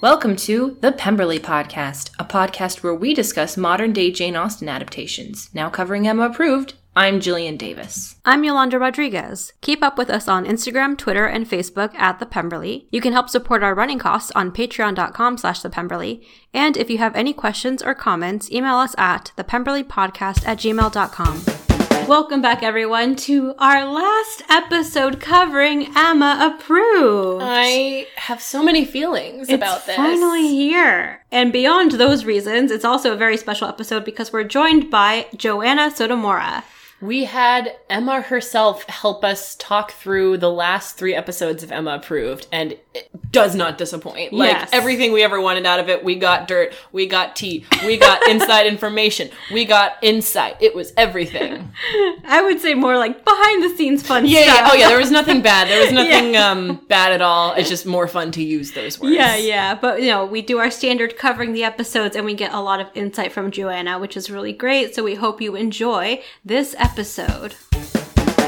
Welcome to the Pemberley Podcast, a podcast where we discuss modern day Jane Austen adaptations. Now covering Emma approved, I'm Jillian Davis. I'm Yolanda Rodriguez. Keep up with us on Instagram, Twitter, and Facebook at The Pemberley. You can help support our running costs on patreon.com slash The. And if you have any questions or comments, email us at thepemberleypodcast at gmail.com. Welcome back, everyone, to our last episode covering Emma Approved. I have so many feelings it's about this. finally here. And beyond those reasons, it's also a very special episode because we're joined by Joanna Sotomura. We had Emma herself help us talk through the last three episodes of Emma Approved, and it does not disappoint. Like Yes. everything we ever wanted out of it, we got dirt, we got tea, we got inside information, we got insight. It was everything. I would say more like behind the scenes fun Yeah, stuff. yeah. Oh, yeah. There was nothing bad. There was nothing um, bad at all. It's just more fun to use those words. Yeah, yeah. But, you know, we do our standard covering the episodes and we get a lot of insight from Joanna, which is really great. So we hope you enjoy this episode.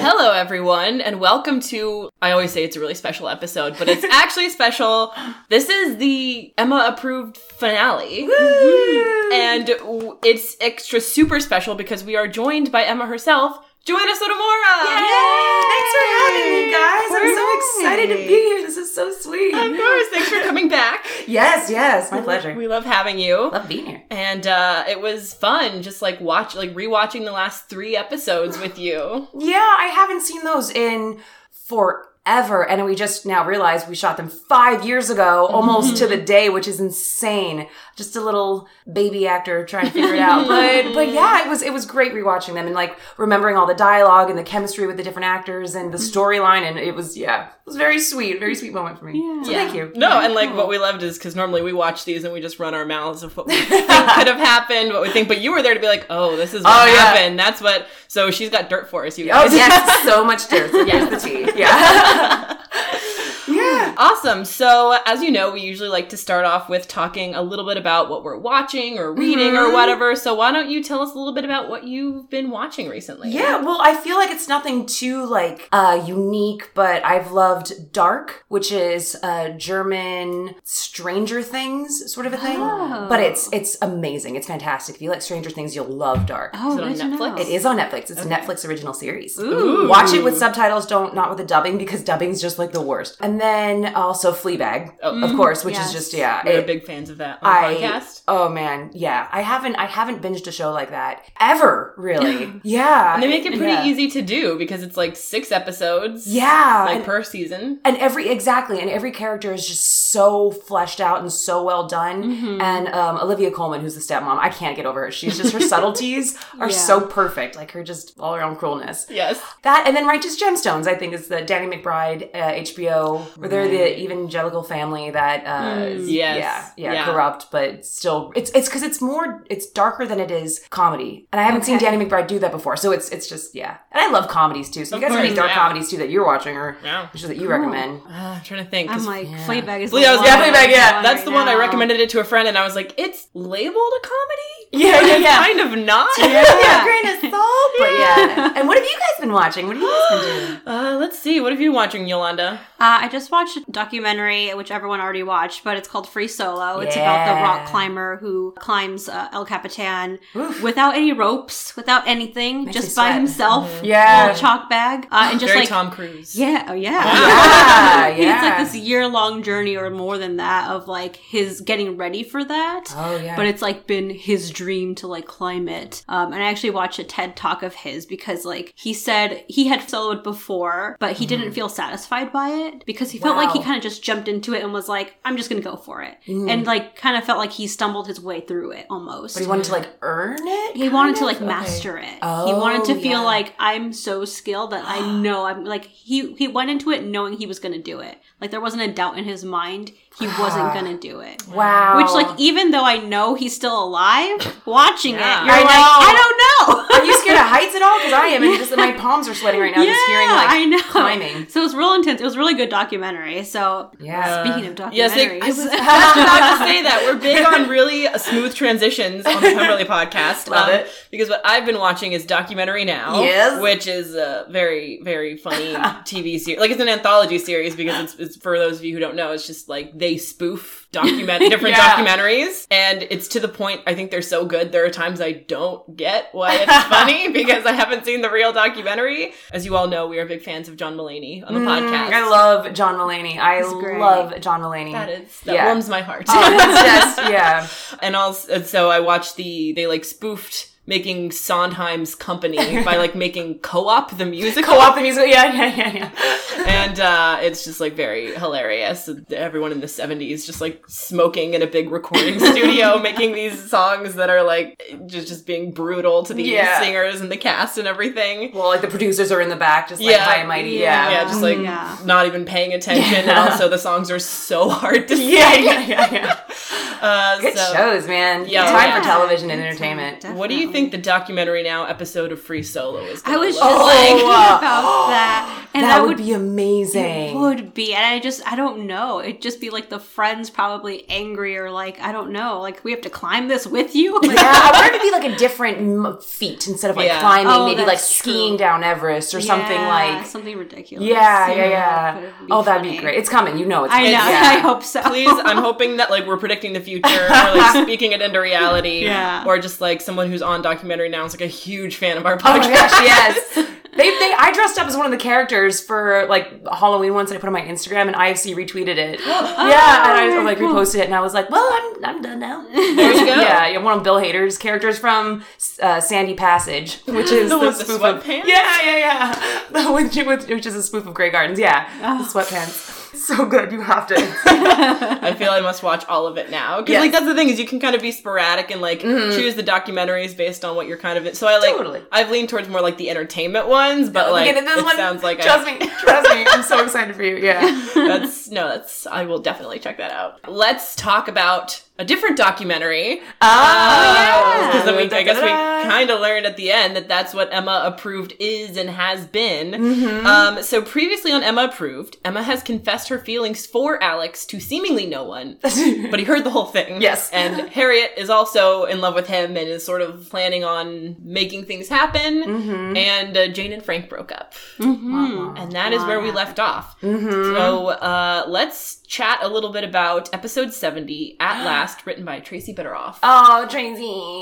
Hello, everyone, and welcome to. I always say it's a really special episode, but it's actually special. This is the Emma approved finale. And it's extra super special because we are joined by Emma herself, Joanna Sotomura. Yay! Thanks for having me, guys. I'm so excited to be here. This is so sweet. Of course, thanks for coming back. Yes, yes, my pleasure. We love having you. love being here. And uh, it was fun, just like watch, like rewatching the last three episodes with you. Yeah, I haven't seen those in forever, and we just now realized we shot them five years ago, almost to the day, which is insane. Just a little baby actor trying to figure it out, but but yeah, it was it was great rewatching them and like remembering all the dialogue and the chemistry with the different actors and the mm-hmm. storyline, and it was yeah, it was very sweet, very sweet moment for me. So thank you. No, and like what we loved is because normally we watch these and we just run our mouths of what we think could have happened, what we think. But you were there to be like, oh, this is what Oh, yeah. happened. That's what. So she's got dirt for us, you Oh guys. yes, so much dirt. So here's the tea. Yeah. Yeah. Awesome. So, as you know, we usually like to start off with talking a little bit about what we're watching or reading Mm-hmm. or whatever. So, why don't you tell us a little bit about what you've been watching recently? Yeah, well, I feel like it's nothing too like uh unique, but I've loved Dark, which is a German Stranger Things sort of a thing. Oh. But it's it's amazing. It's fantastic. If you like Stranger Things, you'll love Dark. Oh, Is it on Netflix? know. It is on Netflix. It's a Netflix original series. Ooh. Watch it with subtitles, don't not with the dubbing because dubbing's just like the worst. And then also Fleabag, Oh. of course, which yes. is just yeah. We're it- big fans of that on I podcast. oh man, yeah. I haven't I haven't binged a show like that ever, really. yeah. And they make it pretty yeah. easy to do because it's like six episodes. Yeah. Like and, per season. and every exactly, and every character is just so fleshed out and so well done. Mm-hmm. And um, Olivia Colman, who's the stepmom, I can't get over her. She's just her subtleties are Yeah. so perfect, like her just all around cruelness. Yes. That and then Righteous Gemstones, I think, is the Danny McBride uh, HBO, where they're the evangelical family that, uh, is- Mm. Yes. yeah, yeah, Yeah. corrupt, but still, it's it's because it's more, it's darker than it is comedy, and I haven't seen Danny McBride do that before, so it's it's just yeah, and I love comedies too. So Of you guys have any dark yeah. comedies too that you're watching or Yeah. which that you recommend? Uh, I'm trying to think. I'm like, Yeah. Fleabag is Yeah, the one yeah, Fleabag, yeah, That's right the one I recommended it to a friend, and I was like, "It's labeled a comedy." Yeah, yeah, yeah. Kind of not. yeah, grain of salt, but yeah. And what have you guys been watching? What have you guys been doing? Uh, let's see. What have you been watching, Yolanda? Uh, I just watched a documentary, which everyone already watched, but it's called Free Solo. It's about the rock climber who climbs uh, El Capitan Oof. without any ropes, without anything, Makes just me by sweat. himself. Yeah. Little chalk bag. Uh, and just Very like, Tom Cruise. yeah, oh yeah. Yeah, It's yeah. like this year long journey or more than that of like his getting ready for that. Oh yeah. But it's like been his dream to like climb it. Um, and I actually watched a TED talk of his because like he said he had soloed before, but he didn't feel satisfied by it because he felt like he Mm-hmm. Kind of just jumped into it and was like, I'm just gonna go for it. Mm. And like kind of felt like he stumbled his way through it almost. but he wanted to like earn it. He wanted to like of? Okay. master it. he Oh, wanted to feel yeah. like I'm so skilled that I know I'm like he he went into it knowing he was going to do it. Like there wasn't a doubt in his mind he wasn't going to do it. Wow. Which like even though I know he's still alive, watching Yeah. it, you're I like know. I don't know. Are you scared of heights at all? Because I am, and just my palms are sweating right now just hearing like I know. climbing. So it was real intense. It was a really good documentary. So Yeah. speaking of documentaries, Yes, I was about to say that we're big on really uh, smooth transitions on the Pemberley podcast. Um, Love it. because what I've been watching is documentary now, Yes. which is a very very funny TV series. Like it's an anthology series because it's, it's for those of you who don't know, it's just like they spoof document different Yeah. documentaries, and it's to the point. I think they're so good. There are times I don't get why it's funny because I haven't seen the real documentary. As you all know, we are big fans of John Mulaney on the podcast. Mm, I love John Mulaney. I love John Mulaney. that is that Yeah. warms my heart. Just yeah. and also and so I watched the they like spoofed making Sondheim's company by like making co-op the musical Co-op the music. Yeah, yeah, yeah, yeah. and uh, it's just like very hilarious. Everyone in the '70s just like smoking in a big recording studio, making these songs that are like just just being brutal to the Yeah. singers and the cast and everything. Well, like the producers are in the back, just like Yeah. high and mighty. Yeah. Yeah. Yeah, just like Yeah. not even paying attention, and also the songs are so hard to sing. Yeah, yeah, yeah, yeah. Uh, Good so- shows, man. Yeah, Time yeah. for television and entertainment. What do you think the documentary now episode of Free Solo is? I was look just Oh, like? thinking about that, and that I would, would be amazing. It would be, and I just I don't know. It'd just be like the friends probably angry or like I don't know. Like we have to climb this with you. Like, Yeah, I want it to be like a different feat instead of like Yeah. climbing, Oh, maybe like skiing true. down Everest or something like. something ridiculous. Yeah, yeah, but yeah. it'd Oh, that'd be great. It's coming. You know it's I know. it's- I hope so. Please, I'm hoping that like we're predicting the future or like speaking it into reality. Yeah. Or just like someone who's on documentary now is like a huge fan of our Oh podcast. my gosh, yes. They, they, I dressed up as one of the characters for like Halloween once, and I put on my Instagram, and IFC retweeted it. yeah, and I very like reposted it, and I was like, "Well, I'm, I'm done now." There you go. Yeah, yeah, one of Bill Hader's characters from uh, Sandy Passage, which is The the, with the of yeah, yeah, yeah, the which, which, which is a spoof of Grey Gardens. Yeah, Oh. the sweatpants. So good, you have to. I feel I must watch all of it now because Yes. like that's the thing is you can kind of be sporadic and like mm-hmm. choose the documentaries based on what you're kind of. In. So I like Totally. I've leaned towards more like the entertainment ones, but like at this it one. sounds like trust I, me, trust me. I'm so excited for you. Yeah. that's no, that's I will definitely check that out. Let's talk about a different documentary. Oh, Because then we, I guess we kind of learned at the end that that's what Emma approved is and has been. Mm-hmm. Um, so previously on Emma approved, Emma has confessed her feelings for Alex to seemingly no one, but he heard the whole thing. Yes. and Harriet is also in love with him and is sort of planning on making things happen. Mm-hmm. And uh, Jane and Frank broke up, Mhm. and that is where we left off. Mm-hmm. So uh, let's chat a little bit about episode seventy at last, written by Tracy Bitteroff. Oh, Tracy.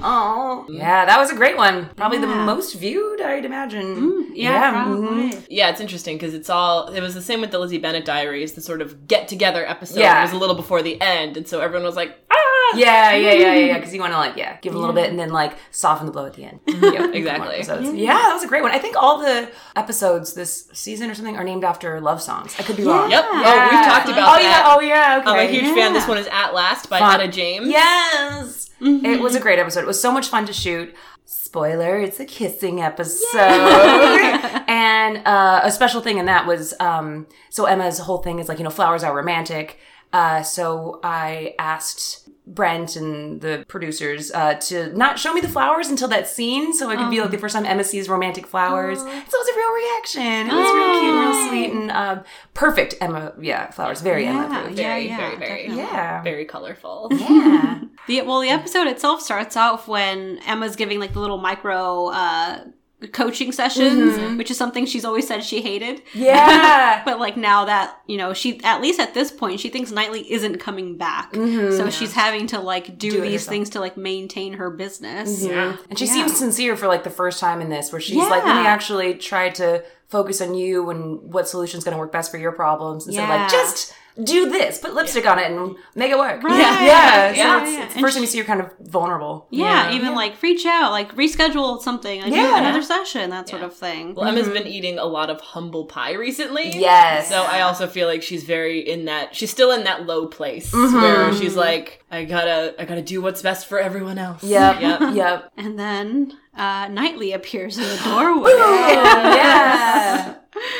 Oh. Yeah, that was a great one. Probably the most viewed, I'd imagine. Yeah, mhm. Yeah, it's interesting because it's all. It was the same with the Lizzie Bennet Diaries, the sort of get together episode. Yeah. It was a little before the end, and so everyone was like, ah! Yeah, yeah, yeah, yeah, yeah. Because you want to like, yeah, give a little bit and then like soften the blow at the end. Yep, Exactly. Yeah, that was a great one. I think all the episodes this season or something are named after love songs. I could be wrong. Yep. Oh, we've talked about oh, that. yeah. Oh, yeah. Okay. I'm a huge fan. This one is At Last by Fun. Etta James. Yes. It was a great episode. It was so much fun to shoot. Spoiler, it's a kissing episode. and uh, a special thing in that was um, so Emma's whole thing is like, you know, flowers are romantic. Uh, so I asked Brent and the producers uh, to not show me the flowers until that scene so it could be like the first time Emma sees romantic flowers. So it was a real reaction. It was real cute and real sweet and um, perfect Emma, yeah, flowers. Very Emma Yeah, approved. yeah, Very, yeah, very, very, definitely. Yeah. very colorful. Yeah. The, well, the episode itself starts off when Emma's giving like the little micro uh, coaching sessions, mm-hmm. which is something she's always said she hated. Yeah. But like now that you know, she at least at this point she thinks Knightley isn't coming back, mm-hmm. so she's having to like do, Do these things to like maintain her business. Mm-hmm. Yeah. And she Yeah. seems sincere for like the first time in this, where she's like, let me actually try to focus on you and what solution's going to work best for your problems instead of like, just do this, put lipstick on it and make it work. Right. Yeah. Yeah, Yeah. yeah, So yeah, it's, it's the first time she- you see her kind of vulnerable. Yeah, even like reach out, like reschedule something, like do Yeah. another session, that sort of thing. Well, Emma's been eating a lot of humble pie recently. Yes. So I also feel like she's very in that she's still in that low place Mm-hmm. where she's like, I gotta I gotta do what's best for everyone else. Yep. Yep. Yep. And then uh, Knightley appears in the doorway. yeah.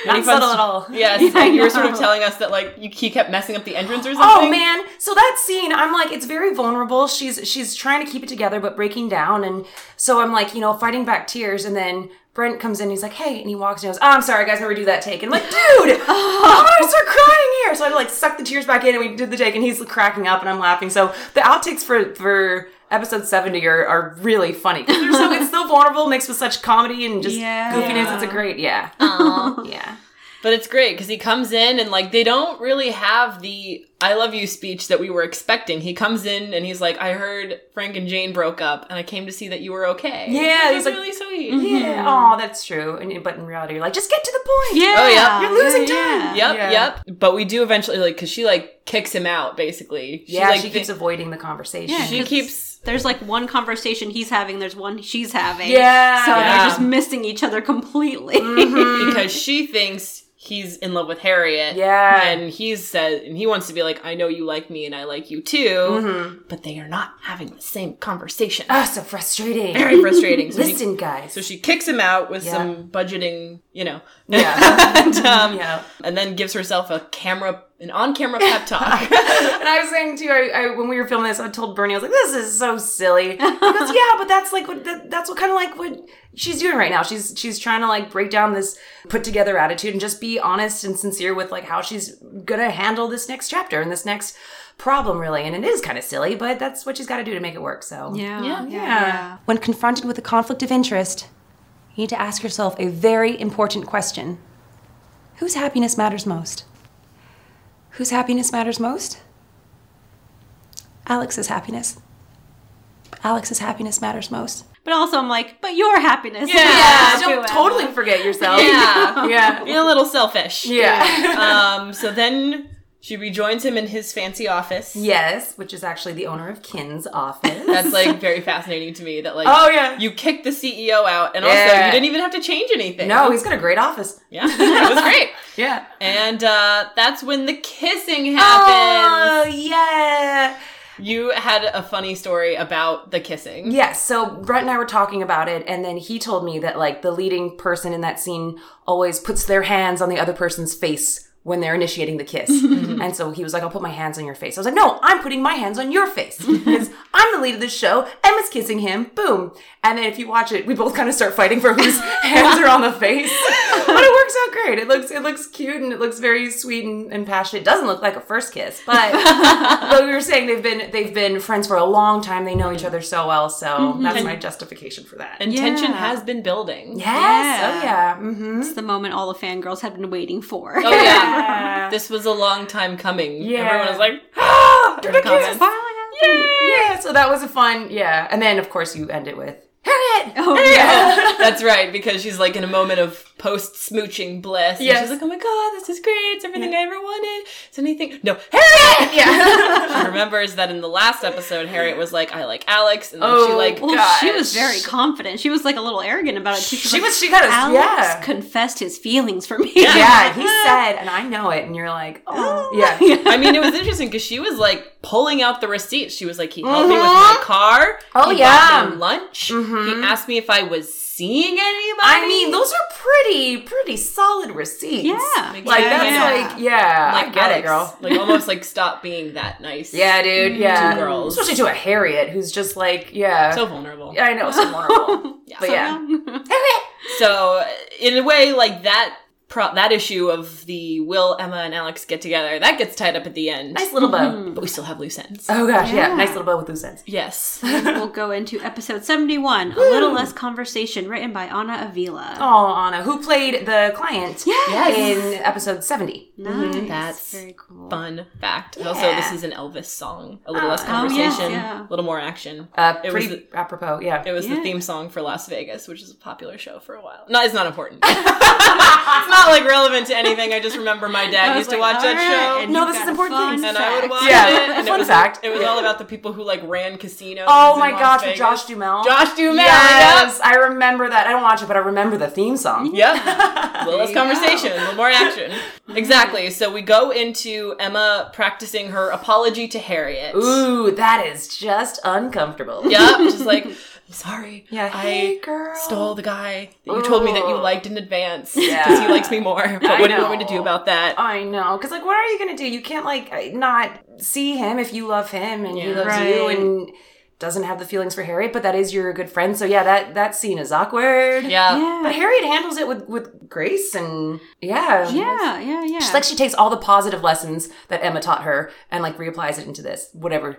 Not subtle at all. Yes, I and you were sort of telling us that like you, he kept messing up the entrance or something. Oh man! So that scene, I'm like, it's very vulnerable. She's she's trying to keep it together, but breaking down, and so I'm like, you know, fighting back tears, and then Brent comes in, he's like, hey, and he walks in, and goes, oh, I'm sorry, guys, never do that take, and I'm like, dude, I'm gonna start crying here. So I like suck the tears back in, and we did the take, and he's cracking up, and I'm laughing. So the outtakes for for episode 70 are, are really funny 'Cause they're so it's so vulnerable, mixed with such comedy and just Yeah. goofiness. It's a great, yeah, yeah. But it's great because he comes in and like they don't really have the I love you speech that we were expecting. He comes in and he's like, I heard Frank and Jane broke up and I came to see that you were okay. Yeah, That he's was like- really sweet. Yeah. Oh, that's true. And, but in reality, you're like, just get to the point. Yeah. Oh, yeah. You're losing Yeah, time. Yep, Yeah. yep. But we do eventually like because she like kicks him out basically. Yeah, like, she keeps avoiding the conversation. Yeah, she 'cause keeps There's like one conversation he's having, there's one she's having. Yeah. So Yeah. they're just missing each other completely. because she thinks he's in love with Harriet. Yeah. And he's said and he wants to be like, I know you like me and I like you too. Mm-hmm. But they are not having the same conversation. Ah, so frustrating. Very frustrating. So she, Listen, guys. so she kicks him out with Yeah. some budgeting, you know. Yeah. and, um, Yeah. and then gives herself a camera an on camera pep talk. and I was saying too, I, I, when we were filming this, I told Bernie, I was like, "This is so silly." He goes, "Yeah, but that's like what that, that's what kind of like what she's doing right now. She's she's trying to like break down this put together attitude and just be honest and sincere with like how she's gonna handle this next chapter and this next problem, really. And it is kind of silly, but that's what she's got to do to make it work. So yeah, Yeah. yeah. When confronted with a conflict of interest, you need to ask yourself a very important question Whose happiness matters most? Whose happiness matters most? Alex's happiness. Alex's happiness matters most. But also, I'm like, but your happiness. Yeah, matters don't too, totally forget yourself. yeah. yeah. Being a little selfish. Yeah. Um, so then she rejoins him in his fancy office. yes, which is actually the owner of Kin's office. That's like very fascinating to me that like Oh, yeah. you kicked the CEO out and also Yeah. you didn't even have to change anything. no, he's got a great office. Yeah. It was great. Yeah. And uh that's when the kissing happened. Oh, yeah. You had a funny story about the kissing. Yes. So Brent and I were talking about it, and then he told me that like the leading person in that scene always puts their hands on the other person's face when they're initiating the kiss. Mm-hmm. and so he was like, I'll put my hands on your face. I was like, no, I'm putting my hands on your face. Because I'm the lead of the show. Emma's kissing him. Boom. And then if you watch it, we both kind of start fighting for whose hands are on the face. But it works out great. It looks it looks cute and it looks very sweet and, and passionate. It doesn't look like a first kiss, but but we were saying they've been they've been friends for a long time. They know each other so well. So that's my justification for that. And tension Yeah. has been building. yes. Yeah. Oh yeah. Mm-hmm. It's the moment all the fangirls had been waiting for. Oh yeah. this was a long time coming. Yeah. Everyone was like, Ah, in the comments. Yeah. So that was a fun. Yeah. And then of course you end it with Harriet. Oh, Harriet. yeah. That's right, because she's like in a moment of post smooching bliss. Yeah. She's like, oh my god, this is great. It's everything I ever wanted. Is anything? No, Harriet! Yeah. she remembers that in the last episode, Harriet was like, I like Alex. And then she Oh, like, Well, Gosh. she was very confident. She was like a little arrogant about it too. She like, was. She kind of. Alex Yeah. confessed his feelings for me. Yeah. He said, and I know it. And you're like, oh. oh. Yeah. I mean, it was interesting because she was like pulling out the receipts. She was like, he helped me with my car. Oh, he yeah. bought me lunch. Mhm. He asked me if I was seeing anybody. I mean, those are pretty, pretty solid receipts. Yeah. Like Yeah. that's Yeah. like, yeah, like I get Alex, it, girl. Like almost like stop being that nice. Yeah, dude. Yeah, Two girls. especially to a Harriet who's just like, yeah, So vulnerable. Yeah, I know, so vulnerable. Yeah. but So yeah. So in a way, like that pro- that issue of the will Emma and Alex get together that gets tied up at the end, Nice little bow. but we still have loose ends. Oh gosh, yeah. Yeah. nice little bow with loose ends. Yes. we'll go into episode 71, A Little Less Conversation, written by Anna Avila. Oh, Anna, who played the client Yes. in episode seventy? Nice. That's very cool. Fun fact. And Also, this is an Elvis song. A little Oh. less Oh, conversation, yes, yeah. a little more action. Uh, It was pretty apropos. Yeah. It was the theme song for Las Vegas, which is a popular show for a while. No, it's not important. it's not like relevant to anything. I just remember my dad I was used to watch that all show. and No, this is important fun things. and I would watch Yeah, it. And fun it was, fact. It was all about the people who like ran casinos. Oh my Las gosh, with Vegas. Josh Dumel. Josh Duhamel. Yes, I remember that. I don't watch it, but I remember the theme song. Yep. A little less conversation, a little more action. exactly. So we go into Emma practicing her apology to Harriet. Ooh, that is just uncomfortable. Yep. Just like, I'm sorry. Yeah. I girl. stole the guy that you told me that you liked in advance Yeah. because he likes me more. But what do you want me to do about that? I know, because like, what are you gonna do? You can't like not see him if you love him and he Yeah. loves you Right. and doesn't have the feelings for Harriet, but that is your good friend. So yeah, that that scene is awkward. yeah. Yeah. But Harriet handles it with with grace and yeah, Yeah, yeah, yeah. She's like she takes all the positive lessons that Emma taught her and like reapplies it into this, whatever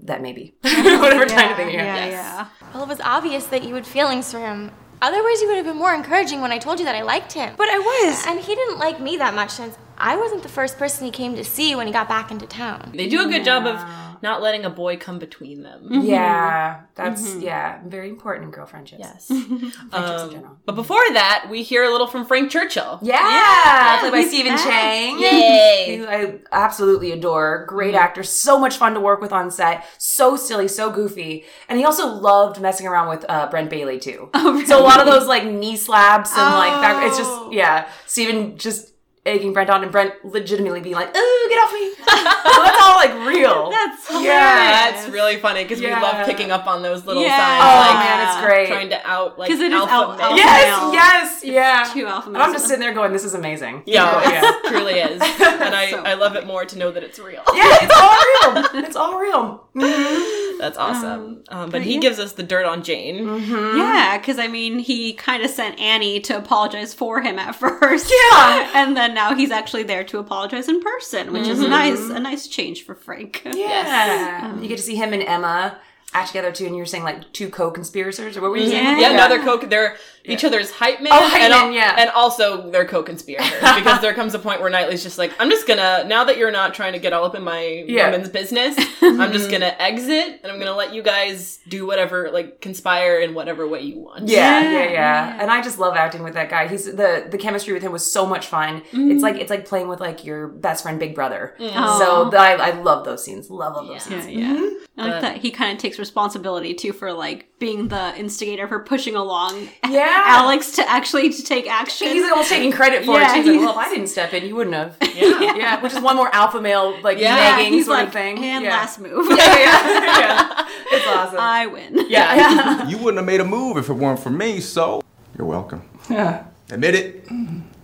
that may be, whatever kind of thing. yeah, Yeah. yeah. Well, it was obvious that you had feelings for him. Otherwise, you would have been more encouraging when I told you that I liked him. But I was. And he didn't like me that much since I wasn't the first person he came to see when he got back into town. They do a good job of not letting a boy come between them. Yeah, that's yeah, very important in girl friendships. Yes. friendships in Um, general. but before that, we hear a little from Frank Churchill. Yeah, played by Stephen back. Chang. Yay. Who I absolutely adore. Great actor, so much fun to work with on set. So silly, so goofy, and he also loved messing around with uh, Brent Bailey too. So a lot of those like knee slaps and like back, it's just yeah, Stephen just egging Brent on, and Brent legitimately being like, "Oh, get off me!" so that's all like real. That's hilarious. Yeah, That's really funny because we love picking up on those little Yeah. signs. Oh like, man, it's great. Trying to out like 'Cause it is alpha out- male. alpha Yes, male. yes, yeah. Two alpha And I'm males. just sitting there going, "This is amazing." Yeah, yeah. it truly is. And I, So I love it more to know that it's real. Yeah, it's all real. It's all real. Mm-hmm. That's um, awesome. Um, but he gives us the dirt on Jane. Mm-hmm. Yeah, because I mean, he kind of sent Annie to apologize for him at first. Yeah. and then now he's actually there to apologize in person, which is a nice, a nice change for Frank. Yeah. You get to see him and Emma act together too, and you were saying like two co-conspirators, or what were you mm-hmm. saying? Yeah. Yeah, no, they're co they're each other's hype man. Oh, hype and, man, al- yeah. and also they're co-conspirators because there comes a point where Knightley's just like, I'm just gonna now that you're not trying to get all up in my Yeah. woman's business, I'm just gonna exit and I'm gonna let you guys do whatever, like conspire in whatever way you want. Yeah, Yeah, yeah, yeah, yeah. And I just love acting with that guy. He's the the chemistry with him was so much fun. It's like mm-hmm. it's like playing with like your best friend, big brother. Mm-hmm. So th- I, I love those scenes. Love, love those Yeah, scenes. yeah. I like that he kind of takes responsibility too for like being the instigator for pushing along Yeah. Alex to actually to take action. He's almost taking credit for Yeah, it. He's like, well, if I didn't step in, you wouldn't have. Yeah. Yeah, which is one more alpha male like Yeah, nagging he's sort like, of thing. and yeah. last move. yeah, yeah, yeah. It's awesome. I win. Yeah. You wouldn't have made a move if it weren't for me, so you're welcome. Yeah, Admit it.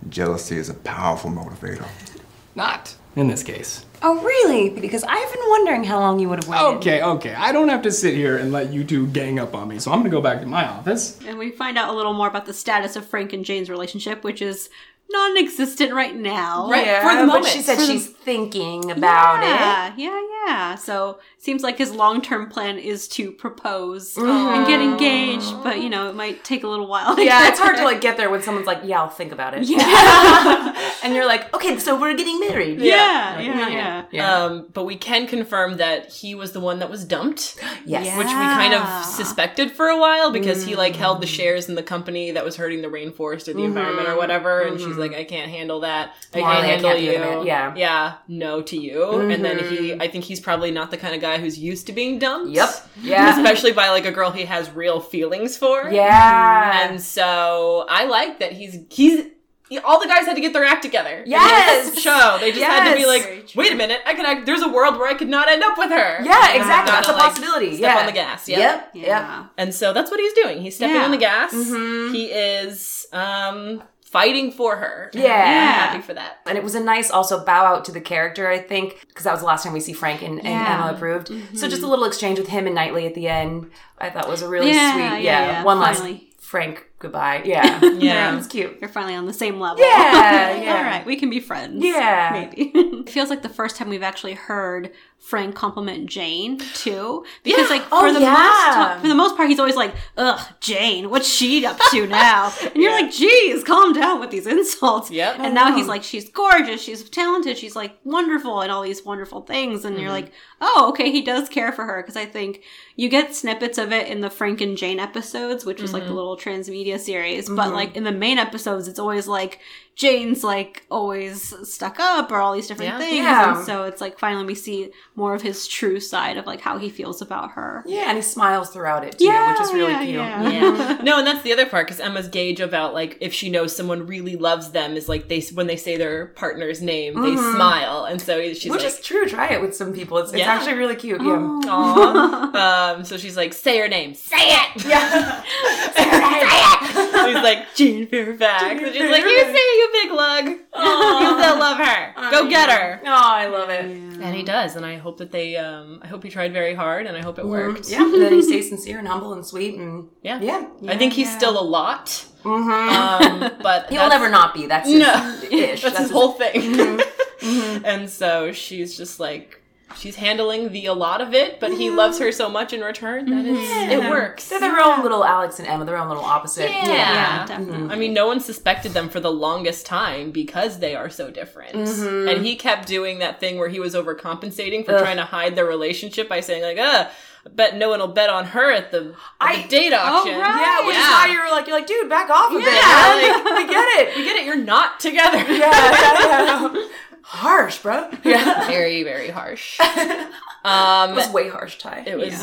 Jealousy is a powerful motivator. not in this case. oh, really? Because I've been wondering how long you would have waited. Okay, okay. I don't have to sit here and let you two gang up on me, so I'm gonna go back to my office. And we find out a little more about the status of Frank and Jane's relationship, which is non-existent right now. Right. Yeah, for the but moment. she said the- she's thinking about it. yeah, Yeah, yeah. So seems like his long-term plan is to propose mm-hmm. and get engaged, but you know it might take a little while. Yeah, it's hard to like get there when someone's like, "Yeah, I'll think about it." Yeah, and you're like, "Okay, so we're getting married." yeah, yeah, yeah. Yeah. Um, but we can confirm that he was the one that was dumped. Yes. Yeah. which we kind of suspected for a while because he like held the mm. shares in the company that was hurting the rainforest or the mm-hmm. environment or whatever and she's mm-hmm. like i can't handle that i Marley, can't handle can't you. Yeah. yeah no to you and then he i think he's probably not the kind of guy who's used to being dumped Yep. Yeah. especially by like a girl he has real feelings for Yeah. and so i like that he's he's all the guys had to get their act together. in Yes! this show. They just had to be like, wait a minute, I could. Act, there's a world where I could not end up with her. yeah, exactly. Gotta, That's a like, possibility. Step yeah. on the gas. Yep. Yep. Yep. Yeah. And so that's what he's doing. He's stepping Yeah. on the gas. He is um fighting for her. Yeah. I'm happy for that. And it was a nice also bow out to the character, I think, because that was the last time we see Frank and, and Yeah. Emma approved. So just a mm-hmm. little exchange with him and Knightley at the end, I thought was a really Yeah, sweet, yeah, yeah, yeah, one finally. last Frank goodbye. Yeah, Yeah. it was cute. You're finally on the same level. Yeah, yeah. All right, we can be friends. Yeah. Maybe. it feels like the first time we've actually heard Frank compliment Jane too, because like Oh, for the yeah. most for the most part, he's always like, "Ugh, Jane, what's she up to now?" And you're like, "Geez, calm down with these insults." Yep. And now he's like, "She's gorgeous, she's talented, she's like wonderful, and all these wonderful things." And Mm-hmm. you're like, "Oh, okay, he does care for her." Because I think you get snippets of it in the Frank and Jane episodes, which like Mm-hmm. the little transmedia series. But like in the main episodes, it's always like Jane's like always stuck up or all these different Yeah. things. Yeah. And so it's like finally we see more of his true side of like how he feels about her. Yeah, and he smiles throughout it too, which is really yeah, cute. yeah. Yeah. no, and that's the other part because Emma's gauge about like if she knows someone really loves them is like they when they say their partner's name they smile and so she's Which like is true. Try it with some people. It's, it's actually really cute. Yeah. Aw. um so she's like say her name say it Yeah. say it." He's like Jane Fairfax and she's like you say you big lug. You still love her. Go get her. Oh, I love it. and he does and I hope that they um I hope he tried very hard and I hope it worked. Yeah. And then he stays sincere and humble and sweet and yeah. Yeah. I think he's still a lot um but He'll never not be. That's his No, ish. that's, his whole thing. and so she's just like, she's handling the a lot of it, but he loves her so much in return that it's, it works. They're their own little Alex and Emma, their own little opposite. Yeah. Yeah, definitely. I mean, no one suspected them for the longest time because they are so different. And he kept doing that thing where he was overcompensating for trying to hide their relationship by saying, like, uh, I bet no one will bet on her at the, at the I- date auction. Yeah, which is Yeah. why you're like, you're like, dude, back off a bit. Yeah, man. like- we get it. We get it, you're not together. Yeah, yeah, yeah. Harsh, bro. Yeah. very, very harsh. Um, It was way harsh, Ty. It was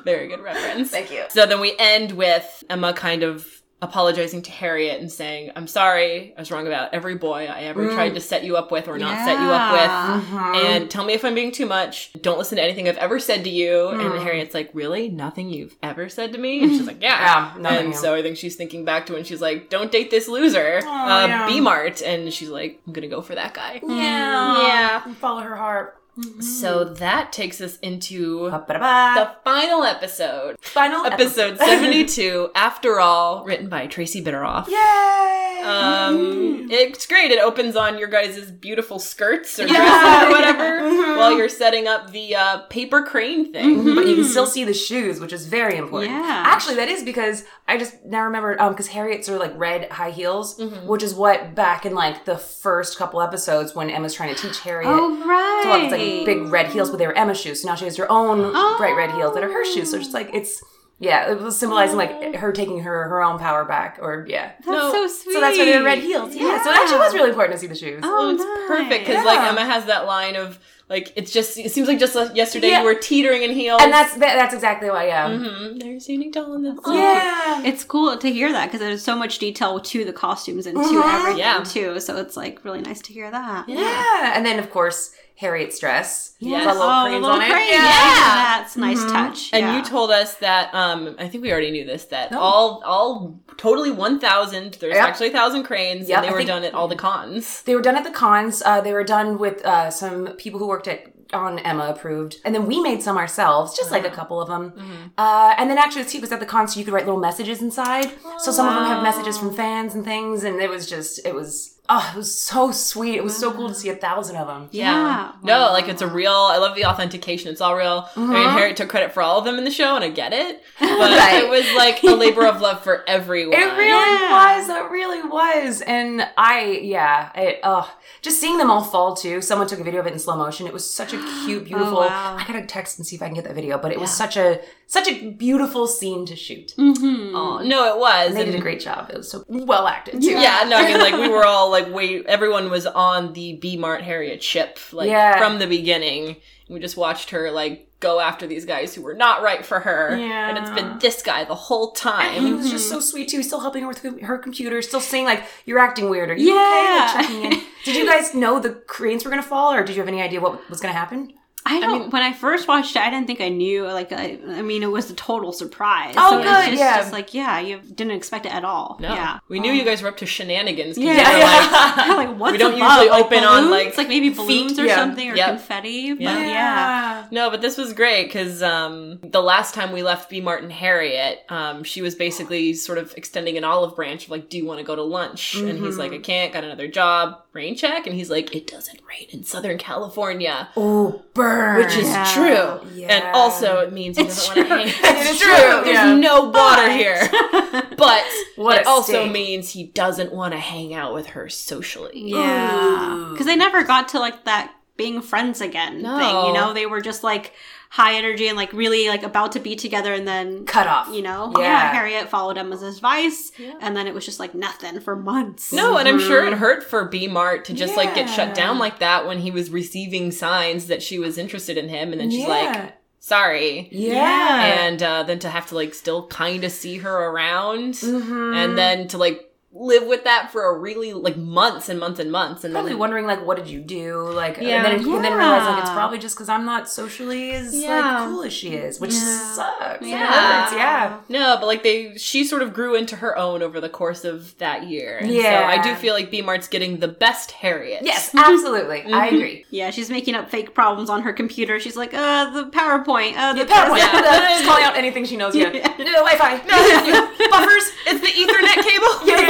very good reference. Thank you. So then we end with Emma kind of apologizing to Harriet and saying, "I'm sorry, I was wrong about every boy I ever Mm. tried to set you up with or not set you up Yeah. with, and tell me if I'm being too much. Don't listen to anything I've ever said to you." Mm. And Harriet's like, "Really? Nothing you've ever said to me?" And she's like, "Yeah." Yeah, nothing, and yeah. so I think she's thinking back to when she's like, "Don't date this loser, uh, yeah. B Mart," and she's like, "I'm gonna go for that guy." Yeah. Yeah. Follow her heart. So that takes us into Ba-ba-da-ba. the final episode. Final episode 72 after all written by tracy bitteroff Yay! um it's great it opens on your guys' beautiful skirts or Yeah. or whatever while you're setting up the uh, paper crane thing but you can still see the shoes, which is very important. Yeah. Actually, that is because I just now remember um because Harriet's are like red high heels, Mm-hmm. which is what back in like the first couple episodes when Emma's trying to teach Harriet. Oh, right. to walk, it's big red heels, but they were Emma's shoes. So now she has her own bright red heels that are her shoes. So it's like it's yeah, it was symbolizing like her taking her her own power back, or yeah. That's No, so sweet. So that's why they're red heels. Yeah. So it actually was really important to see the shoes. Oh, it's nice. perfect because like emma has that line of like it's just it seems like just yesterday Yeah. you were teetering in heels And that's that, that's exactly why. Yeah. Mhm. they're standing tall and that's so Yeah. It's cool to hear that because there's so much detail to the costumes and to Mhm. everything Yeah. too. So it's like really nice to hear that. Yeah, and then of course Harriet's dress. Yes. the little oh, cranes little on it. Yeah. Yeah, that's a nice touch. And yeah. you told us that um I think we already knew this that No. all all totally 1000 there's Yep. actually 1000 cranes Yep, and they I were done at all the cons. They were done at the cons. Uh, they were done with uh, some people who worked at on Emma approved, and then we made some ourselves, just like a couple of them. Uh, and then actually, it's cute because at the cons you could write little messages inside. so some of them have messages from fans and things, and it was just it was oh, it was so sweet. It was so cool to mm. see a thousand of them. Yeah. No, like it's a real. I love the authentication. It's all real. I mean, mm-hmm. Harriet took credit for all of them in the show, and I get it. But Right. it was like a labor of love for everyone. It really Yeah. was. It really was. And I, yeah, it, oh, just seeing them all fall too. Someone took a video of it in slow motion. It was such a cute, oh, beautiful. wow. I gotta text and see if I can get that video. But it was such a such a beautiful scene to shoot. Mm-hmm. Oh, no, it was. They did a great job. It was so well acted too. Yeah, no, I mean, like we were all like, wait, everyone was on the B Mart Harriet ship, like Yeah. from the beginning. We just watched her like go after these guys who were not right for her, Yeah. and it's been this guy the whole And he was just so sweet too. He's still helping her with her computer, still saying like, "You're acting weird." Are you Yeah. okay? Like, checking in. Did you guys know the cranes were gonna fall, or did you have any idea what was gonna happen? I don't. when I first watched it, I didn't think I knew. Like, I, I mean, it was a total surprise. Oh, so It's good, just, yeah. just like, yeah, you didn't expect it at all. No, Yeah. we knew you guys were up to shenanigans. Yeah. you were like, like, what's We don't above? usually Like, open on, balloons? like, like maybe balloons or yeah. something or Yep. confetti. But Yeah. yeah. No, but this was great because um, the last time we left B. Martin Harriet, um, she was basically sort of extending an olive branch of like, "Do you want to go to lunch?" And he's like, "I can't. Got another job. Rain check." And he's like, "It doesn't rain in Southern California," Oh, burn! which is Yeah. true. Yeah. And also, it means he It's doesn't want to hang. It's true, There's yeah. no water here, but What it also stink. means he doesn't want to hang out with her socially. Yeah. Because they never got to like that being friends again No. thing. You know, they were just like high energy and like really like about to be together and then cut off. you know Yeah. harriet followed emma's advice and then it was just like nothing for months No, and I'm sure it hurt for B Mart to just like get shut down like that when he was receiving signs that she was interested in him, and then she's Yeah. like, "Sorry." Yeah. And uh, then to have to like still kind of see her around, Mm-hmm. and then to like live with that for a really like months and months and months, and probably then wondering like, what did you do? Like, Yeah. and then and then realize like it's probably just because I'm not socially as Yeah. like cool as she is, which sucks. Yeah. Yeah. hurts. Yeah. no, but like they, she sort of grew into her own over the course of that year. And Yeah. So I do feel like B Mart's getting the best Harriet. Yes, absolutely. I agree. yeah she's making up fake problems on her computer she's like uh the powerpoint uh the The PowerPoint. Yeah. Just calling out anything she knows. Yeah. Yeah. No Wi-Fi. No buffers. It's the Ethernet cable. Yeah,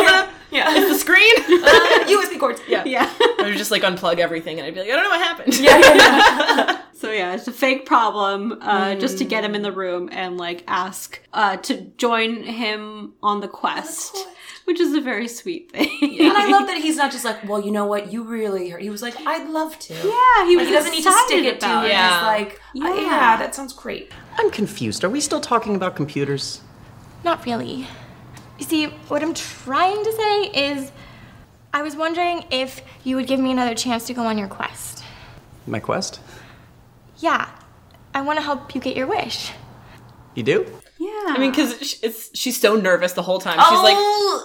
yeah, yeah. Yeah. Is the screen? Uh, USB cords. Yeah. Yeah. I would just like unplug everything and I'd be like, I don't know what happened. Yeah, yeah, yeah. So yeah, it's a fake problem, uh, just to get him in the room and like ask uh, to join him on the quest, which is a very sweet thing. And I love that he's not just like, well, you know what, you really hurt. He was like, I'd love to. Yeah, he was Like, he doesn't need to stick it to about Yeah. He's like, yeah. Yeah. yeah, that sounds great. I'm confused. Are we still talking about computers? Not really. You see, what I'm trying to say is I was wondering if you would give me another chance to go on your quest. My quest? Yeah, I want to help you get your wish. You do? Yeah. I mean, because it's she's so nervous the whole time. She's Oh.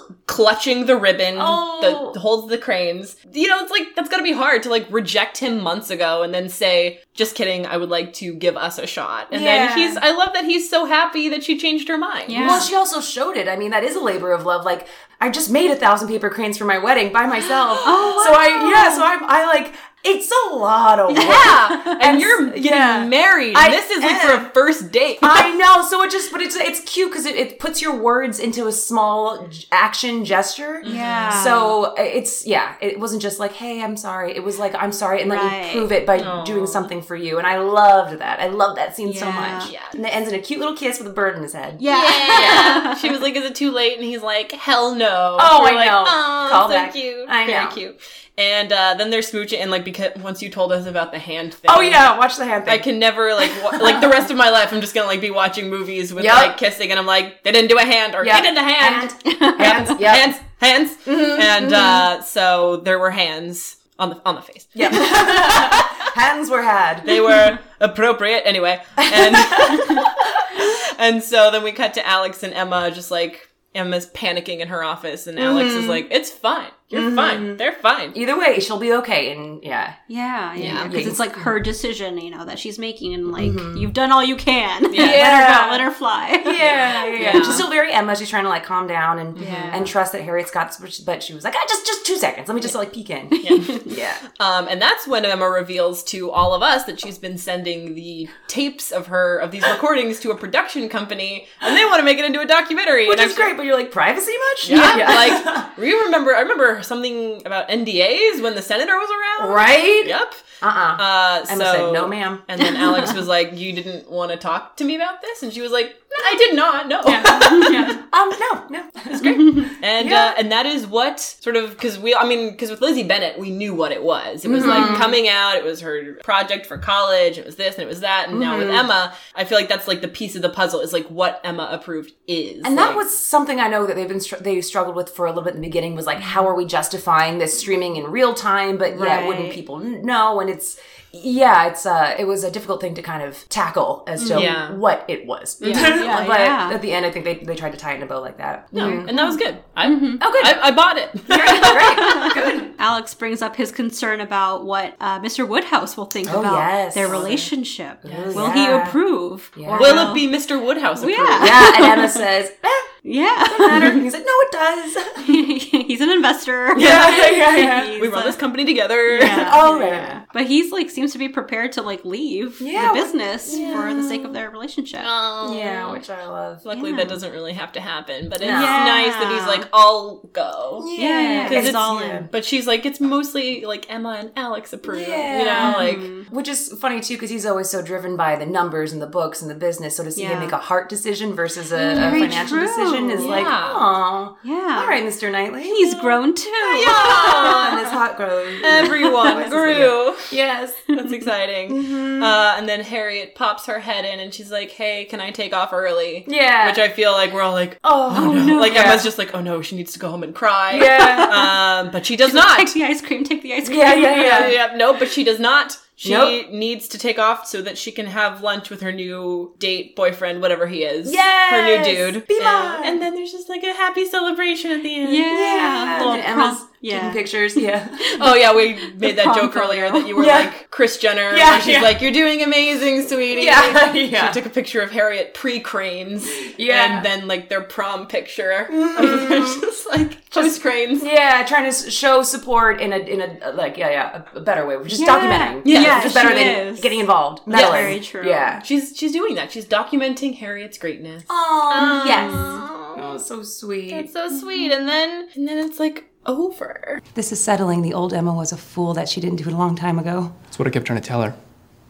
like clutching the ribbon Oh. that holds the cranes. You know, it's like that's gotta be hard to like reject him months ago and then say, "Just kidding, I would like to give us a shot." And Yeah. then he's, I love that he's so happy that she changed her mind. Yeah. Well, she also showed it. I mean, that is a labor of love. Like, I just made a thousand paper cranes for my wedding by myself. Oh, wow. So I, yeah, so I'm, I like, it's a lot of work. Yeah, and And you're getting yeah. married. I this is like for a first date. I know. So it just, but it's it's cute because it, it puts your words into a small action gesture. Mm-hmm. Yeah. So it's yeah. It wasn't just like, hey, I'm sorry. It was like, I'm sorry, and let me prove it by doing something for you. And I loved that. I loved that scene so much. Yeah. And it ends in a cute little kiss with a bird in his head. yeah. Yeah. she was like, "Is it too late?" And he's like, "Hell no." Oh, We're I like, know. Oh, Call so back. cute. I Very know. cute. And uh, then they're smooching, and like because once you told us about the hand thing, Oh yeah, watch the hand thing. I can never like wa- like the rest of my life. I'm just gonna like be watching movies with Yep. like kissing, and I'm like, they didn't do a hand or Yep. he did a hand, Hand. Hands. Yep. hands, hands, and uh, so there were hands on the on the face. Yeah, Hands were had. They were appropriate anyway, and and so then we cut to Alex and Emma, just like Emma's panicking in her office, and Alex is like, "It's fine, you're fine, they're fine." Either way, she'll be okay. And yeah. Yeah, yeah, Yeah. because it's like her decision, you know, that she's making, and like you've done all you can. Yeah. let her Yeah. go, let her fly. Yeah, yeah, yeah. Yeah. She's still very Emma. She's trying to like calm down and Yeah. and trust that Harriet's got. But she was like, ah, just just two seconds. Let me just like peek in. Yeah. Um, and that's when Emma reveals to all of us that she's been sending the tapes of her of these recordings to a production company, and they want to make it into a documentary. Which and is I'm- great, but you're like privacy much? Yeah, like we remember. I remember something about NDAs when the senator was around. right. Yep. Uh uh Uh, Emma so, said, "No, ma'am." And then Alex was like, "You didn't want to talk to me about this," and she was like, "I did not. No." Um, no, no. It's great. And Yeah. uh, and that is what sort of because we I mean because with Lizzie Bennet we knew what it was. It was Mm-hmm. like coming out. It was her project for college. It was this and it was that. And now Mm-hmm. with Emma, I feel like that's like the piece of the puzzle is like what Emma approved is. And that was something I know that they've been str- they struggled with for a little bit in the beginning was like how are we justifying this streaming in real time but yet wouldn't people know and it's yeah it's uh it was a difficult thing to kind of tackle as to Yeah. what it was yeah, but yeah. at the end I think they, they tried to tie it in a bow like that no, and that was good. I oh good I, I bought it. great good Alex brings up his concern about what uh, Mr. Woodhouse will think Oh, about yes. their relationship. Yes. Will he approve? Yeah. Or Will it be Mr. Woodhouse approved? Yeah. yeah and Emma says eh, Yeah. matter he's like no it does he's an investor. yeah yeah yeah We He's, run this company together. Yeah. oh yeah But he's like seems to be prepared to like leave Yeah, the what- business for the sake of their relationship. Oh. yeah which I love Luckily, Yeah. that doesn't really have to happen, but it's No. nice that he's like, "I'll go." Yeah, yeah, Because he's it's all in. But she's like, it's mostly like Emma and Alex approved. You Yeah. know, like mm-hmm. Which is funny too, because he's always so driven by the numbers and the books and the business. So to see him make a heart decision versus a, mm-hmm. a financial true. decision is like, oh, Yeah. all right, Mr. Knightley. He's grown too. Yeah. and his heart grows. everyone grew. yes. That's exciting. Mm-hmm. Uh, and then Harriet pops her head in and she's like, hey, can I take off early? Yeah. Which I feel like we're all like, oh, no. Like Yeah. Emma's just like, oh no, she needs to go home and cry. Yeah. Um, but she does not. Take the ice cream. Take the ice cream. yeah, yeah, yeah, yeah. yeah, no, but she does not. She Nope. needs to take off so that she can have lunch with her new date, boyfriend, whatever he is. Yes! Her new dude. And, and then there's just like a happy celebration at the end. Yeah. Yeah. Little And Emma's prom- yeah. taking pictures. Yeah. Oh yeah, we made that joke photo. earlier that you were Yeah. like Kris Jenner. Yeah, she's yeah. like, "You're doing amazing, sweetie." Yeah, yeah. She took a picture of Harriet pre cranes. Yeah. And then like their prom picture. of just like post cranes. Yeah, trying to show support in a in a like yeah yeah a, a better way, which is Yeah. documenting. Yeah, which is better she than is. getting involved. Meddling. very true. Yeah. She's she's doing that. She's documenting Harriet's greatness. Oh yes. Oh, so sweet. That's so mm-hmm. sweet. And then and then it's like over. This is settling. The old Emma was a fool that she didn't do it a long time ago. That's what I kept trying to tell her.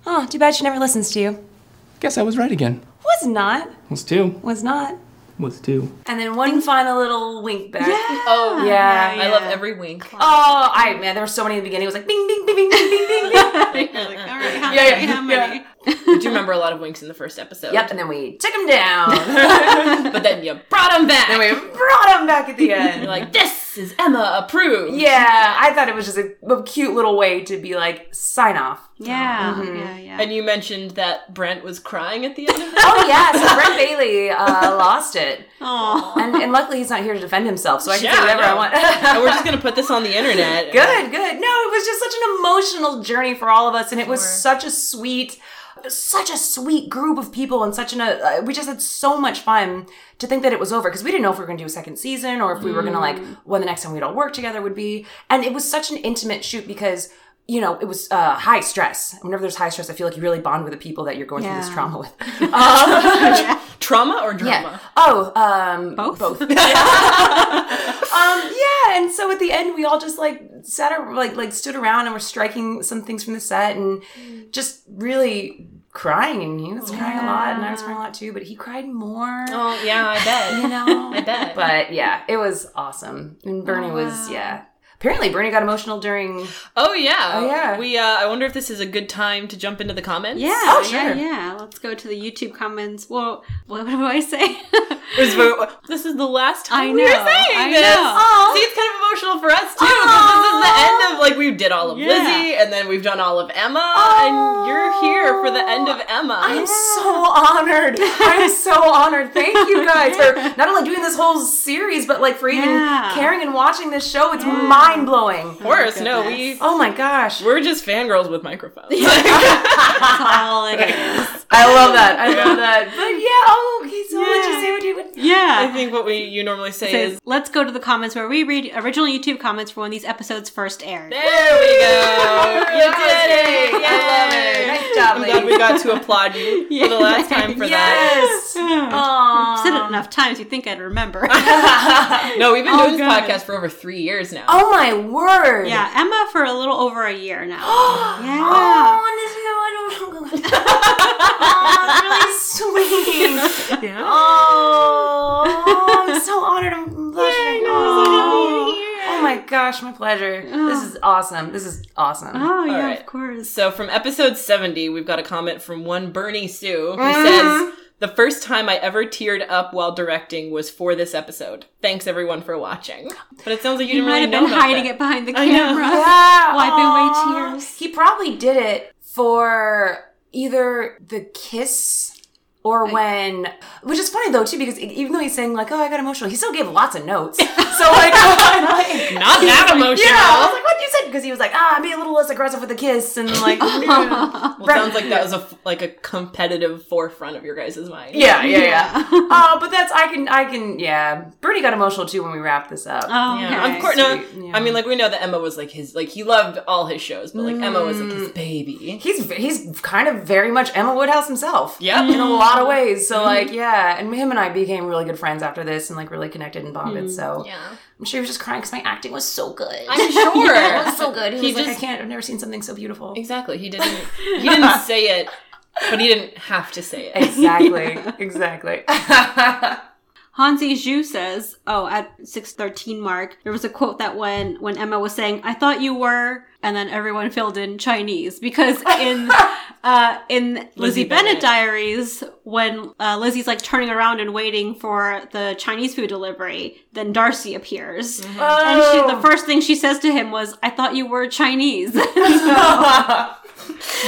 Oh, too bad she never listens to you. Guess I was right again. Was not. Was two. Was not. Was two. And then one final little wink back. Oh Yeah. I love every wink. Oh, I man, there were so many in the beginning. It was like bing, bing, bing, bing, bing, bing, bing, bing. All right, how Yeah, many? yeah, How many? I do remember a lot of winks in the first episode. yep, and then we took him down. But then you brought him back. then we brought him back at the end. You're like, this is Emma approved. yeah, I thought it was just a, a cute little way to be like sign off. Yeah, Mm-hmm. yeah, yeah. And you mentioned that Brent was crying at the end of it. Oh yeah, so Brent Bailey uh, lost it, Aw. and, and luckily he's not here to defend himself, so I can Yeah, say whatever I want. and we're just gonna put this on the internet. Good, good. No, it was just such an emotional journey for all of us, and it was such a sweet, such a sweet group of people, and such an. Uh, we just had so much fun to think that it was over because we didn't know if we were going to do a second season or if we were going to like when the next time we'd all work together would be, and it was such an intimate shoot because. You know, it was uh, high stress. Whenever there's high stress, I feel like you really bond with the people that you're going through this trauma with. Um, Trauma or drama? yeah. Oh, um, Both? Both. um, yeah, and so at the end, we all just like sat, ar- like, like stood around and were striking some things from the set and just really crying. And he was crying a lot, and I was crying a lot too. But he cried more. Oh yeah, I bet. You know, I bet. But yeah, it was awesome. And Bernie was yeah. Apparently, Bernie got emotional during. Oh yeah. Oh, yeah. We uh I wonder if this is a good time to jump into the comments. Yeah, Oh, yeah, sure. yeah. Let's go to the YouTube comments. Well, what do I say? This is- the last time I know, we are saying I this. know. See, it's kind of emotional for us too because this is the end of like we did all of Yeah. Lizzie and then we've done all of Emma and you're here for the end of Emma. I'm so honored. I'm so honored. Thank you guys for not only doing this whole series, but like for even Yeah. caring and watching this show. It's mind blowing. of course, no, we Oh my gosh. we're just fangirls with microphones. That's all it is. I love that. I love that. But yeah, oh, okay, so what you say what you would Yeah. I think what we you normally say says, is let's go to the comments where we read original YouTube comments for when these episodes first aired. there we go. You did it. I love it. Nice job, I'm glad we got to applaud you for the last time for Yes. I've said it enough times, you think I'd remember. No, we've been doing this good. podcast for over three years now. Oh my word. yeah, Emma for a little over a year now. yeah. Oh, this no, I don't oh, really sweet. Oh, I'm so honored. I'm blushing. oh. oh my gosh, my pleasure. This is awesome. This is awesome. Oh, yeah, right. of course. So from episode 70, we've got a comment from one Bernie Su who Mm-hmm. says, The first time I ever teared up while directing was for this episode. Thanks everyone for watching. But it sounds like you, You didn't might really have know been about hiding that. it behind the I know. camera. Yeah, Wiping away aw. tears. He probably did it for either the kiss or when, which is funny though too, because even though he's saying like, "Oh, I got emotional," he still gave lots of notes. so like, I'm like Not that emotional. yeah, I was like, "What you said?" Because he was like, "Ah, I'd be a little less aggressive with the kiss," and like, yeah, Well, sounds like that was a like a competitive forefront of your guys' mind. yeah, yeah. yeah. Oh, but that's I can, I can, yeah. Bernie got emotional too when we wrapped this up. Oh, Yeah, okay. of course. No, yeah. I mean, like we know that Emma was like his, like he loved all his shows, but like Emma was like his baby. He's he's kind of very much Emma Woodhouse himself. Yep. in a lot of ways. So mm-hmm. like, yeah, and him and I became really good friends after this, and like really connected and bonded. Mm, so Yeah. I'm sure he was just crying because my acting was so good. I'm sure. it was so good. He, He was like, I can't. I've never seen something so beautiful. Exactly. He didn't. He didn't say it, but he didn't have to say it. Exactly. exactly. Hansi Zhu says, "Oh, at six thirteen mark, there was a quote that when when Emma was saying, "I thought you were," and then everyone filled in Chinese because in uh, in Lizzie, Lizzie Bennet. Bennet. diaries, when uh, Lizzie's like turning around and waiting for the Chinese food delivery, then Darcy appears, and she, the first thing she says to him was, "I thought you were Chinese."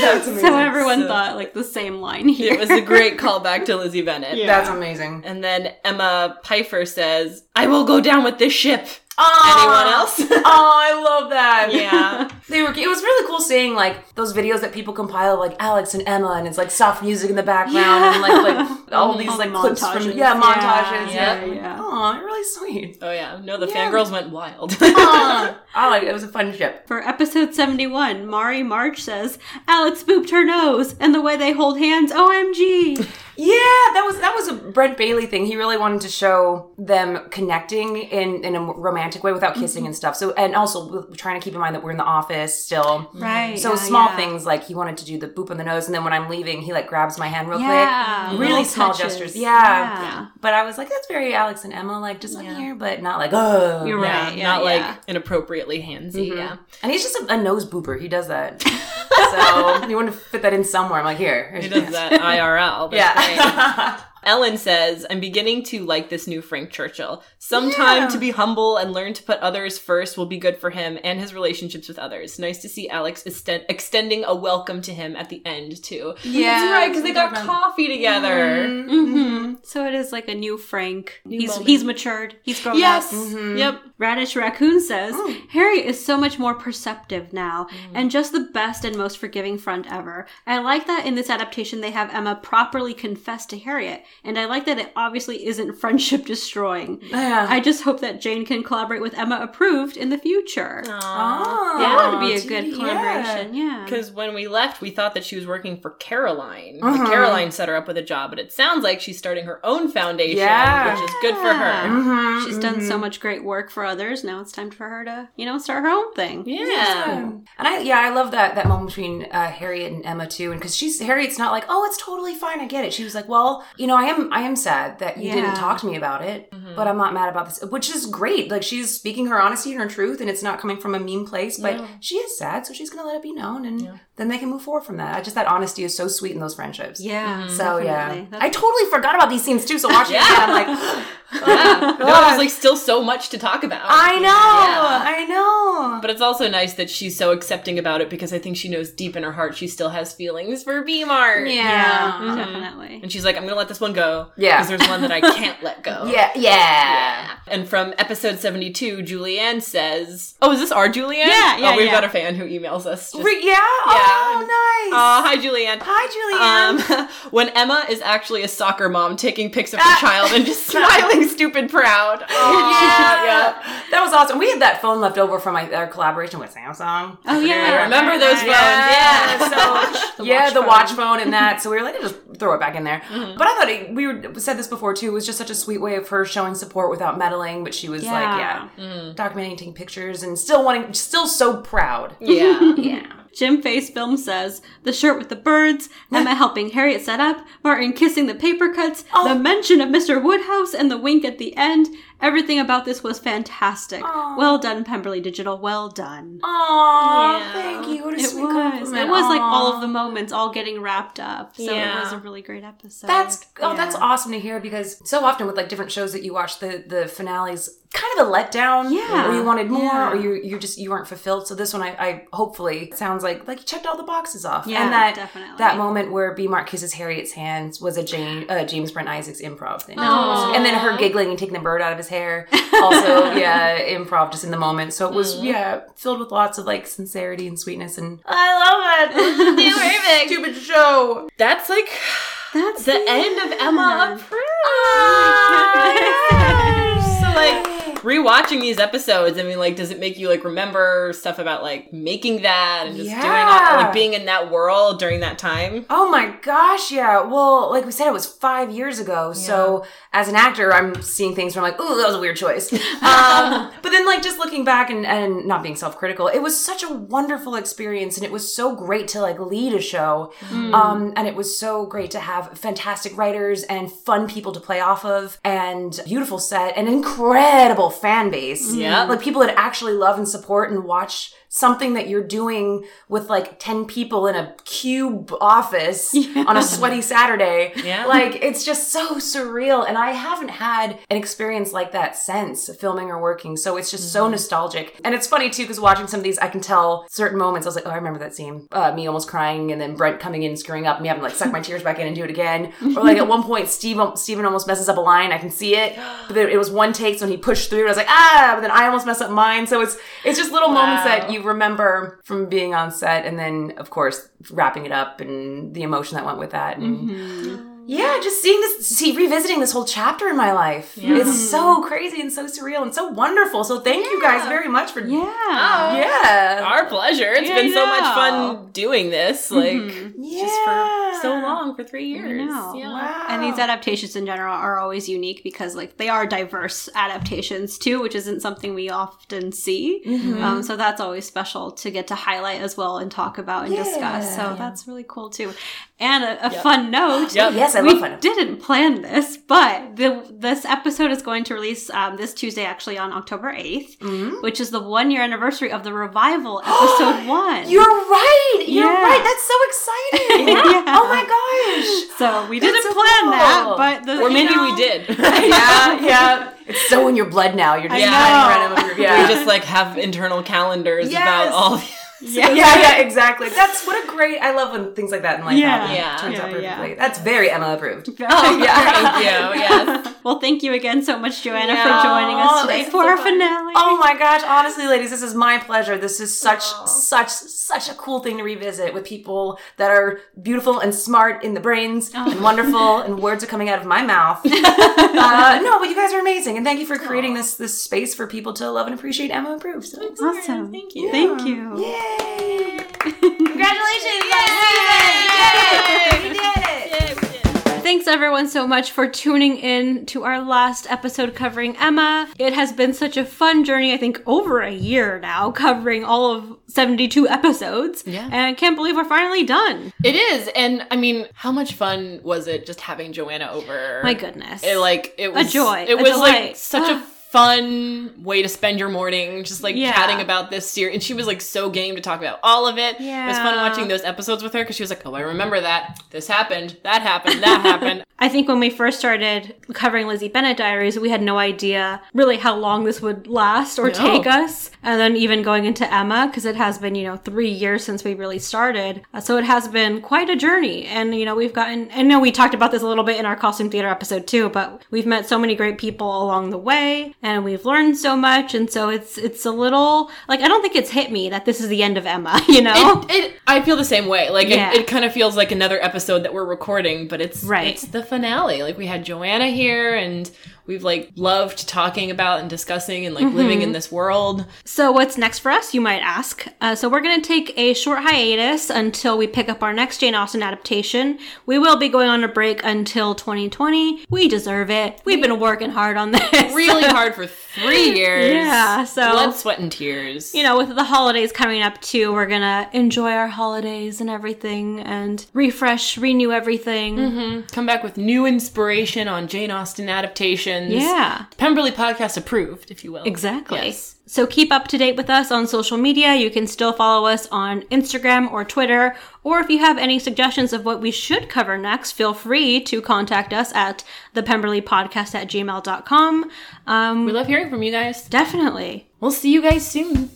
That's amazing. so everyone thought like the same line here. It was a great callback to Lizzie Bennet. That's amazing. And then Emma Pfeiffer says, "I will go down with this ship." Oh, Anyone ah. else? oh, I love that. yeah. They were. It was really cool seeing like those videos that people compile, like Alex and Emma, and it's like soft music in the background and like like all these like the clips montages. from yeah montages. Yeah, Yeah, yeah. Oh, really sweet. Oh yeah, no, the fangirls went wild. Aw. I like it. It was a fun ship. For episode 71, Mari March says, Alex booped her nose, and the way they hold hands, OMG. Yeah, that was that was a Brent Bailey thing. He really wanted to show them connecting in in a romantic way without kissing and stuff. So and also trying to keep in mind that we're in the office still. Right. So yeah, small yeah. things like he wanted to do the boop on the nose, and then when I'm leaving, he like grabs my hand real Yeah, quick. little Really small touches. gestures. Yeah. Yeah. But I was like, that's very Alex and Emma, like just yeah. here, but not like oh. You're right. Yeah, not yeah. like inappropriately handsy. Mm-hmm. Yeah. And he's just a, a nose booper. He does that. so you want to fit that in somewhere. I'm like, here. He does that IRL. Yeah. great. Ellen says, I'm beginning to like this new Frank Churchill. Some time Yeah. to be humble and learn to put others first will be good for him and his relationships with others. Nice to see Alex extend- extending a welcome to him at the end, too. Yeah, That's right, because they got that's coffee together. hmm So it is like a new Frank. he's moment. he's matured. He's grown Yes. up. Yep. Radish Raccoon says, Oh. Harriet is so much more perceptive now, Mm. and just the best and most forgiving friend ever. I like that in this adaptation they have Emma properly confess to Harriet, and I like that it obviously isn't friendship destroying. Yeah. I just hope that Jane can collaborate with Emma approved in the future. Oh, that would be a good collaboration. Yeah. Because when we left, we thought that she was working for Caroline. Uh-huh. Like Caroline set her up with a job, but it sounds like she's starting her own foundation, Yeah. which is good for her. Mhm, She's done mhm. so much great work for others. Now it's time for her to, you know, start her own thing. Yeah. And I yeah, I love that that moment between uh, Harriet and Emma too, and because she's Harriet's not like, oh, it's totally fine, I get it. She was like, well, you know, I am I am sad that you Yeah. didn't talk to me about it, mm-hmm. but I'm not mad about this, which is great. Like she's speaking her honesty and her truth, and it's not coming from a mean place, but she is sad, so she's gonna let it be known, and then they can move forward from that. I just that honesty is so sweet in those friendships. Yeah. Mm-hmm. So definitely. yeah, That's- I totally forgot about these scenes too. So watching it, I'm like, Yeah. Oh there was like still so much to talk about. I know, Yeah. I know. But it's also nice that she's so accepting about it because I think she knows deep in her heart she still has feelings for B Mart. yeah, yeah, mm-hmm. definitely. And she's like, I'm gonna let this one go. Yeah. Because there's one that I can't let go. yeah, yeah. And from episode 72, Julianne says, Oh, is this our Julianne? Yeah, yeah, Oh, we've yeah. got a fan who emails us. Just, Re- yeah. Oh, nice. Uh, hi, Julianne. Hi, Julianne. Um, when Emma is actually a soccer mom taking pics of her child and just smiling stupid proud. Aw, yeah. That was awesome. We had that phone left over from my, our collaboration with Samsung. Oh yeah, I remember those phones. Yeah. Yeah. So yeah, the watch phone and that. So we were like, just throw it back in there. But I thought it, we were, said this before too. It was just such a sweet way of her showing support without meddling. But she was like, Yeah. yeah, mm-hmm. documenting, taking pictures, and still wanting, still so proud. yeah. Yeah. Jim Face Film says the shirt with the birds, Emma helping Harriet set up, Martin kissing the paper cuts, oh. the mention of Mr. Woodhouse, and the wink at the end. Everything about this was fantastic. Well done, Pemberley Digital. Well done. Aw, Yeah. thank you. What a It sweet was. compliment. It was like all of the moments all getting wrapped up. So Yeah. it was a really great episode. That's oh, that's awesome to hear because so often with like different shows that you watch, the the finales kind of a letdown. Yeah. or you wanted more, Yeah. or you you just you weren't fulfilled. So this one, I, I hopefully sounds like like you checked all the boxes off. Yeah, and that definitely. that moment where B Mark kisses Harriet's hands was a James uh, James Brent Isaacs improv thing, and then her giggling and taking the bird out of his hair. Also, yeah, improv just in the moment. So it was yeah filled with lots of like sincerity and sweetness, and I love it. Stupid show. That's like That's the end of Emma Approved. Ah, So like rewatching these episodes, I mean, like, does it make you like remember stuff about like making that and just doing all, Yeah. like being in that world during that time? Oh my gosh, yeah. Well, like we said, it was five years ago. So as an actor, I'm seeing things where I'm like, ooh, that was a weird choice. Um, but then like just looking back and, and not being self-critical, it was such a wonderful experience and it was so great to like lead a show. Um, and it was so great to have fantastic writers and fun people to play off of and beautiful set and incredible fan base. Yeah. Like people that actually love and support and watch something that you're doing with like 10 people in a cube office on a sweaty Saturday. Yeah. Like it's just so surreal. And I haven't had an experience like that since filming or working. So it's just so nostalgic. And it's funny too, because watching some of these, I can tell certain moments. I was like, oh, I remember that scene. Uh, me almost crying and then Brent coming in, screwing up, me having like suck my tears back in and do it again. Or like at one point, Steve, Steven almost messes up a line. I can see it. But it was one take. So when he pushed through, I was like, ah, but then I almost messed up mine. So it's, it's just little moments that you remember from being on set and then, of course, wrapping it up and the emotion that went with that. And mm-hmm. Yeah, just seeing this, see, revisiting this whole chapter in my life. It's so crazy and so surreal and so wonderful. So thank you guys very much for. Yeah. Yeah. Our pleasure. It's Yeah, been so much fun doing this, like just for so long, for three years. Yeah. Wow. And these adaptations in general are always unique because, like, they are diverse adaptations too, which isn't something we often see. Um, so that's always special to get to highlight as well and talk about and discuss. So that's really cool too. And a, a fun note. Yep. Yes, I we love fun. didn't plan this, but the, this episode is going to release um, this Tuesday, actually on October 8th, which is the one year anniversary of the revival, episode one. You're right. You're Yeah. right. That's so exciting. Yeah. Oh my gosh. so we That's didn't so plan cool. that, but the, Or you maybe know- we did. yeah, yeah. It's so in your blood now. You're just I planning know. random. Yeah. We just like have internal calendars Yes. about all. The- Yeah. yeah, yeah, exactly. That's what a great. I love when things like that in life Yeah. happen. Yeah. turns out Yeah, yeah. perfectly. That's very Emma approved. oh, yeah. Thank you. Yes. Well, thank you again so much, Joanna, Yeah. for joining us Oh, today it's for so our fun. finale. Oh my gosh, honestly, ladies, this is my pleasure. This is such, such, such a cool thing to revisit with people that are beautiful and smart in the brains and wonderful, and words are coming out of my mouth. uh, no, but you guys are amazing, and thank you for creating this this space for people to love and appreciate Emma Approved. So, awesome. Thank you. Thank you. yay! Congratulations! Yay! We did it! Thanks everyone so much for tuning in to our last episode covering Emma. It has been such a fun journey, I think over a year now, covering all of 72 episodes. Yeah. And I can't believe we're finally done. It is, and I mean, how much fun was it just having Joanna over? My goodness. It like it was a joy, It a was like such a fun way to spend your morning, just like Yeah. chatting about this series. And she was like so game to talk about all of it. Yeah. It was fun watching those episodes with her because she was like, "Oh, I remember that. This happened. That happened. That happened." I think when we first started covering Lizzie Bennet Diaries, we had no idea really how long this would last or No. take us. And then even going into Emma, because it has been, you know, three years since we really started. Uh, so it has been quite a journey. And, you know, we've gotten, I know we talked about this a little bit in our costume theater episode too, but we've met so many great people along the way and we've learned so much. And so it's, it's a little, like, I don't think it's hit me that this is the end of Emma, you know? It, it, I feel the same way. Like Yeah. it, it kind of feels like another episode that we're recording, but it's Right. It's the finale. Like we had Joanna here, and we've like loved talking about and discussing and like living Mm-hmm. in this world. So, what's next for us, you might ask? Uh, so, we're going to take a short hiatus until we pick up our next Jane Austen adaptation. We will be going on a break until 2020. We deserve it. We've been working hard on this. Really hard for three years. Yeah, so- blood, sweat, and tears. You know, with the holidays coming up too, we're gonna enjoy our holidays and everything and refresh, renew everything. Mm-hmm. come back with new inspiration on Jane Austen adaptations. Yeah. Pemberley podcast approved, if you will. Exactly. Yes. So keep up to date with us on social media. You can still follow us on Instagram or Twitter. Or if you have any suggestions of what we should cover next, feel free to contact us at the Pemberley Podcast at gmail.com. Um, We love hearing from you guys. definitely. We'll see you guys soon.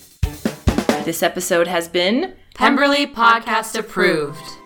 This episode has been Pemberley Podcast approved.